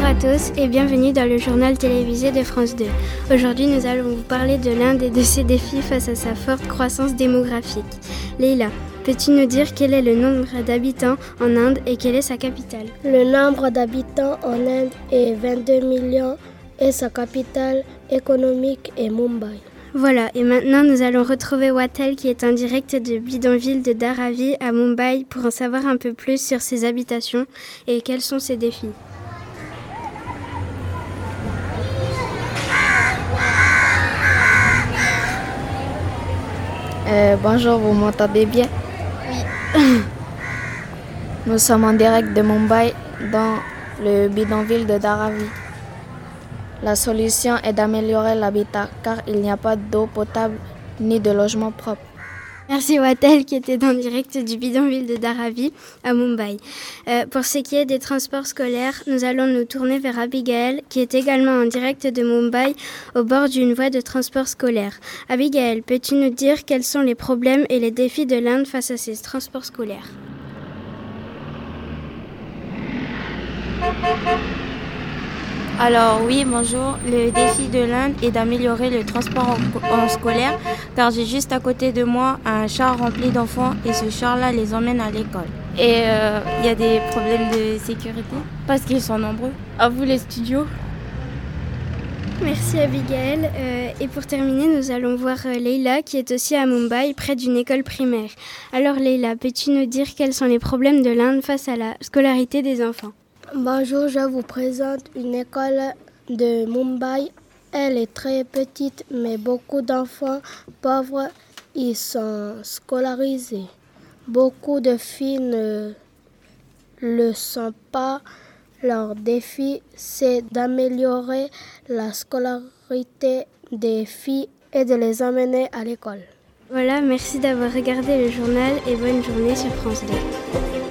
à tous et bienvenue dans le journal télévisé de France 2. Aujourd'hui, nous allons vous parler de l'un des de ses défis face à sa forte croissance démographique. Leila, peux-tu nous dire quel est le nombre d'habitants en Inde et quelle est sa capitale? Le nombre d'habitants en Inde est 22 millions et sa capitale économique est Mumbai. Voilà, et maintenant nous allons retrouver Wattel qui est en direct de bidonville de Dharavi à Mumbai pour en savoir un peu plus sur ses habitations et quels sont ses défis. Euh, bonjour, vous m'entendez bien? Oui. Nous sommes en direct de Mumbai dans le bidonville de Dharavi. La solution est d'améliorer l'habitat car il n'y a pas d'eau potable ni de logement propre. Merci Wattel qui était en direct du bidonville de Dharavi à Mumbai. Euh, pour ce qui est des transports scolaires, nous allons nous tourner vers Abigail qui est également en direct de Mumbai au bord d'une voie de transport scolaire. Abigail, peux-tu nous dire quels sont les problèmes et les défis de l'Inde face à ces transports scolaires? Alors oui, bonjour. Le défi de l'Inde est d'améliorer le transport en, scolaire car j'ai juste à côté de moi un char rempli d'enfants et ce char-là les emmène à l'école. Et euh, il y a des problèmes de sécurité? Parce qu'ils sont nombreux. À vous les studios. Merci Abigail. Euh, et pour terminer, nous allons voir euh, Leila qui est aussi à Mumbai, près d'une école primaire. Alors Leila, peux-tu nous dire quels sont les problèmes de l'Inde face à la scolarité des enfants? Bonjour, je vous présente une école de Mumbai. Elle est très petite, mais beaucoup d'enfants pauvres y sont scolarisés. Beaucoup de filles ne le sont pas. Leur défi, c'est d'améliorer la scolarité des filles et de les emmener à l'école. Voilà, merci d'avoir regardé le journal et bonne journée sur France 2.